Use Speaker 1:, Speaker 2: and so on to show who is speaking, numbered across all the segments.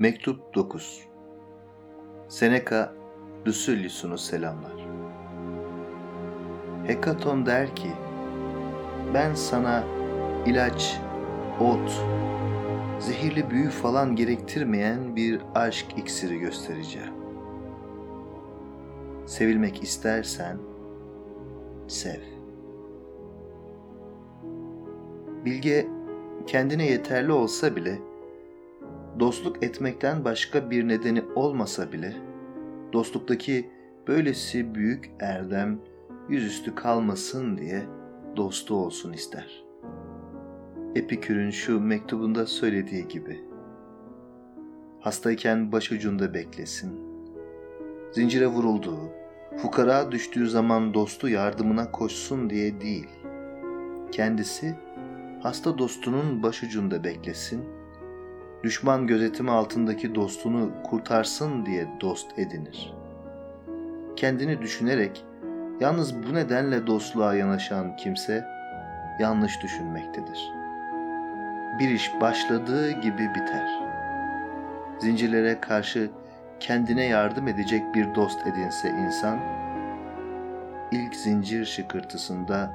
Speaker 1: Mektup 9 Seneca Lucilius'unu selamlar. Hekaton der ki, ben sana ilaç, ot, zehirli büyü falan gerektirmeyen bir aşk iksiri göstereceğim. Sevilmek istersen sev. Bilge kendine yeterli olsa bile dostluk etmekten başka bir nedeni olmasa bile dostluktaki böylesi büyük erdem yüzüstü kalmasın diye dostu olsun ister. Epikür'ün şu mektubunda söylediği gibi hastayken başucunda beklesin. Zincire vurulduğu, fukara düştüğü zaman dostu yardımına koşsun diye değil. Kendisi hasta dostunun başucunda beklesin.'' Düşman gözetimi altındaki dostunu kurtarsın diye dost edinir. Kendini düşünerek yalnız bu nedenle dostluğa yanaşan kimse yanlış düşünmektedir. Bir iş başladığı gibi biter. Zincirlere karşı kendine yardım edecek bir dost edinse insan, ilk zincir şıkırtısında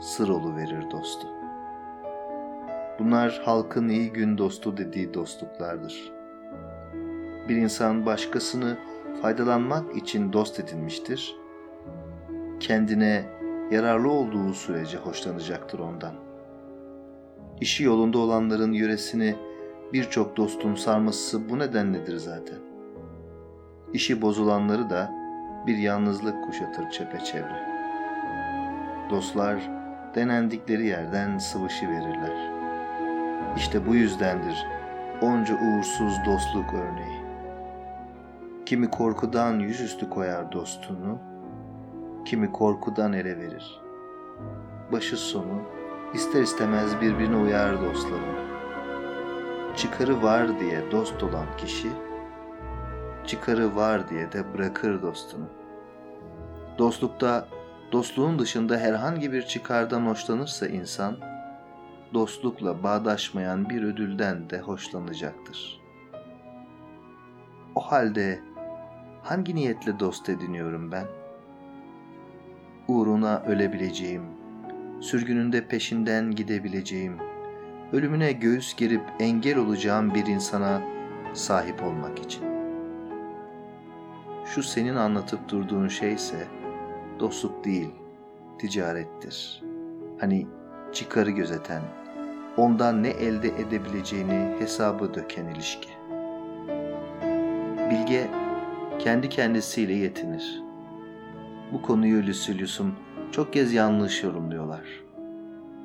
Speaker 1: sır verir dostu. Bunlar halkın iyi gün dostu dediği dostluklardır. Bir insan başkasını faydalanmak için dost edinmiştir. Kendine yararlı olduğu sürece hoşlanacaktır ondan. İşi yolunda olanların yöresini birçok dostun sarması bu nedenledir zaten. İşi bozulanları da bir yalnızlık kuşatır çepeçevre. Dostlar denendikleri yerden sıvışı verirler.'' İşte bu yüzdendir onca uğursuz dostluk örneği. Kimi korkudan yüzüstü koyar dostunu, kimi korkudan ele verir. Başı sonu ister istemez birbirine uyar dostların. Çıkarı var diye dost olan kişi, çıkarı var diye de bırakır dostunu. Dostlukta dostluğun dışında herhangi bir çıkardan hoşlanırsa insan, dostlukla bağdaşmayan bir ödülden de hoşlanacaktır. O halde hangi niyetle dost ediniyorum ben? Uğruna ölebileceğim, sürgününde peşinden gidebileceğim, ölümüne göğüs gerip engel olacağım bir insana sahip olmak için. Şu senin anlatıp durduğun şeyse dostluk değil, ticarettir. Hani çıkarı gözeten, ondan ne elde edebileceğini hesabı döken ilişki. Bilge kendi kendisiyle yetinir. Bu konuyu Lucilius'un çok kez yanlış yorumluyorlar.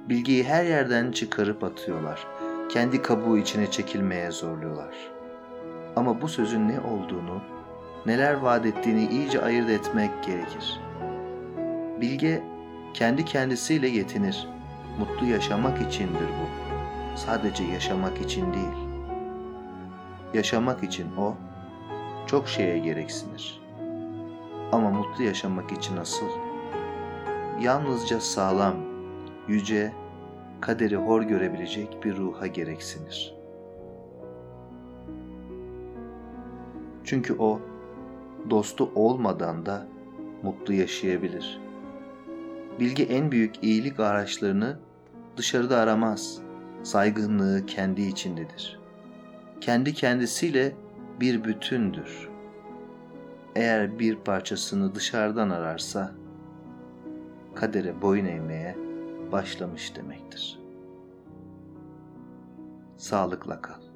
Speaker 1: Bilgiyi her yerden çıkarıp atıyorlar. Kendi kabuğu içine çekilmeye zorluyorlar. Ama bu sözün ne olduğunu, neler vaat ettiğini iyice ayırt etmek gerekir. Bilge kendi kendisiyle yetinir Mutlu yaşamak içindir bu. Sadece yaşamak için değil. Yaşamak için o çok şeye gereksinir. Ama mutlu yaşamak için asıl yalnızca sağlam, yüce, kaderi hor görebilecek bir ruha gereksinir. Çünkü o dostu olmadan da mutlu yaşayabilir.'' Bilgi en büyük iyilik araçlarını dışarıda aramaz. Saygınlığı kendi içindedir. Kendi kendisiyle bir bütündür. Eğer bir parçasını dışarıdan ararsa kadere boyun eğmeye başlamış demektir. Sağlıkla kal.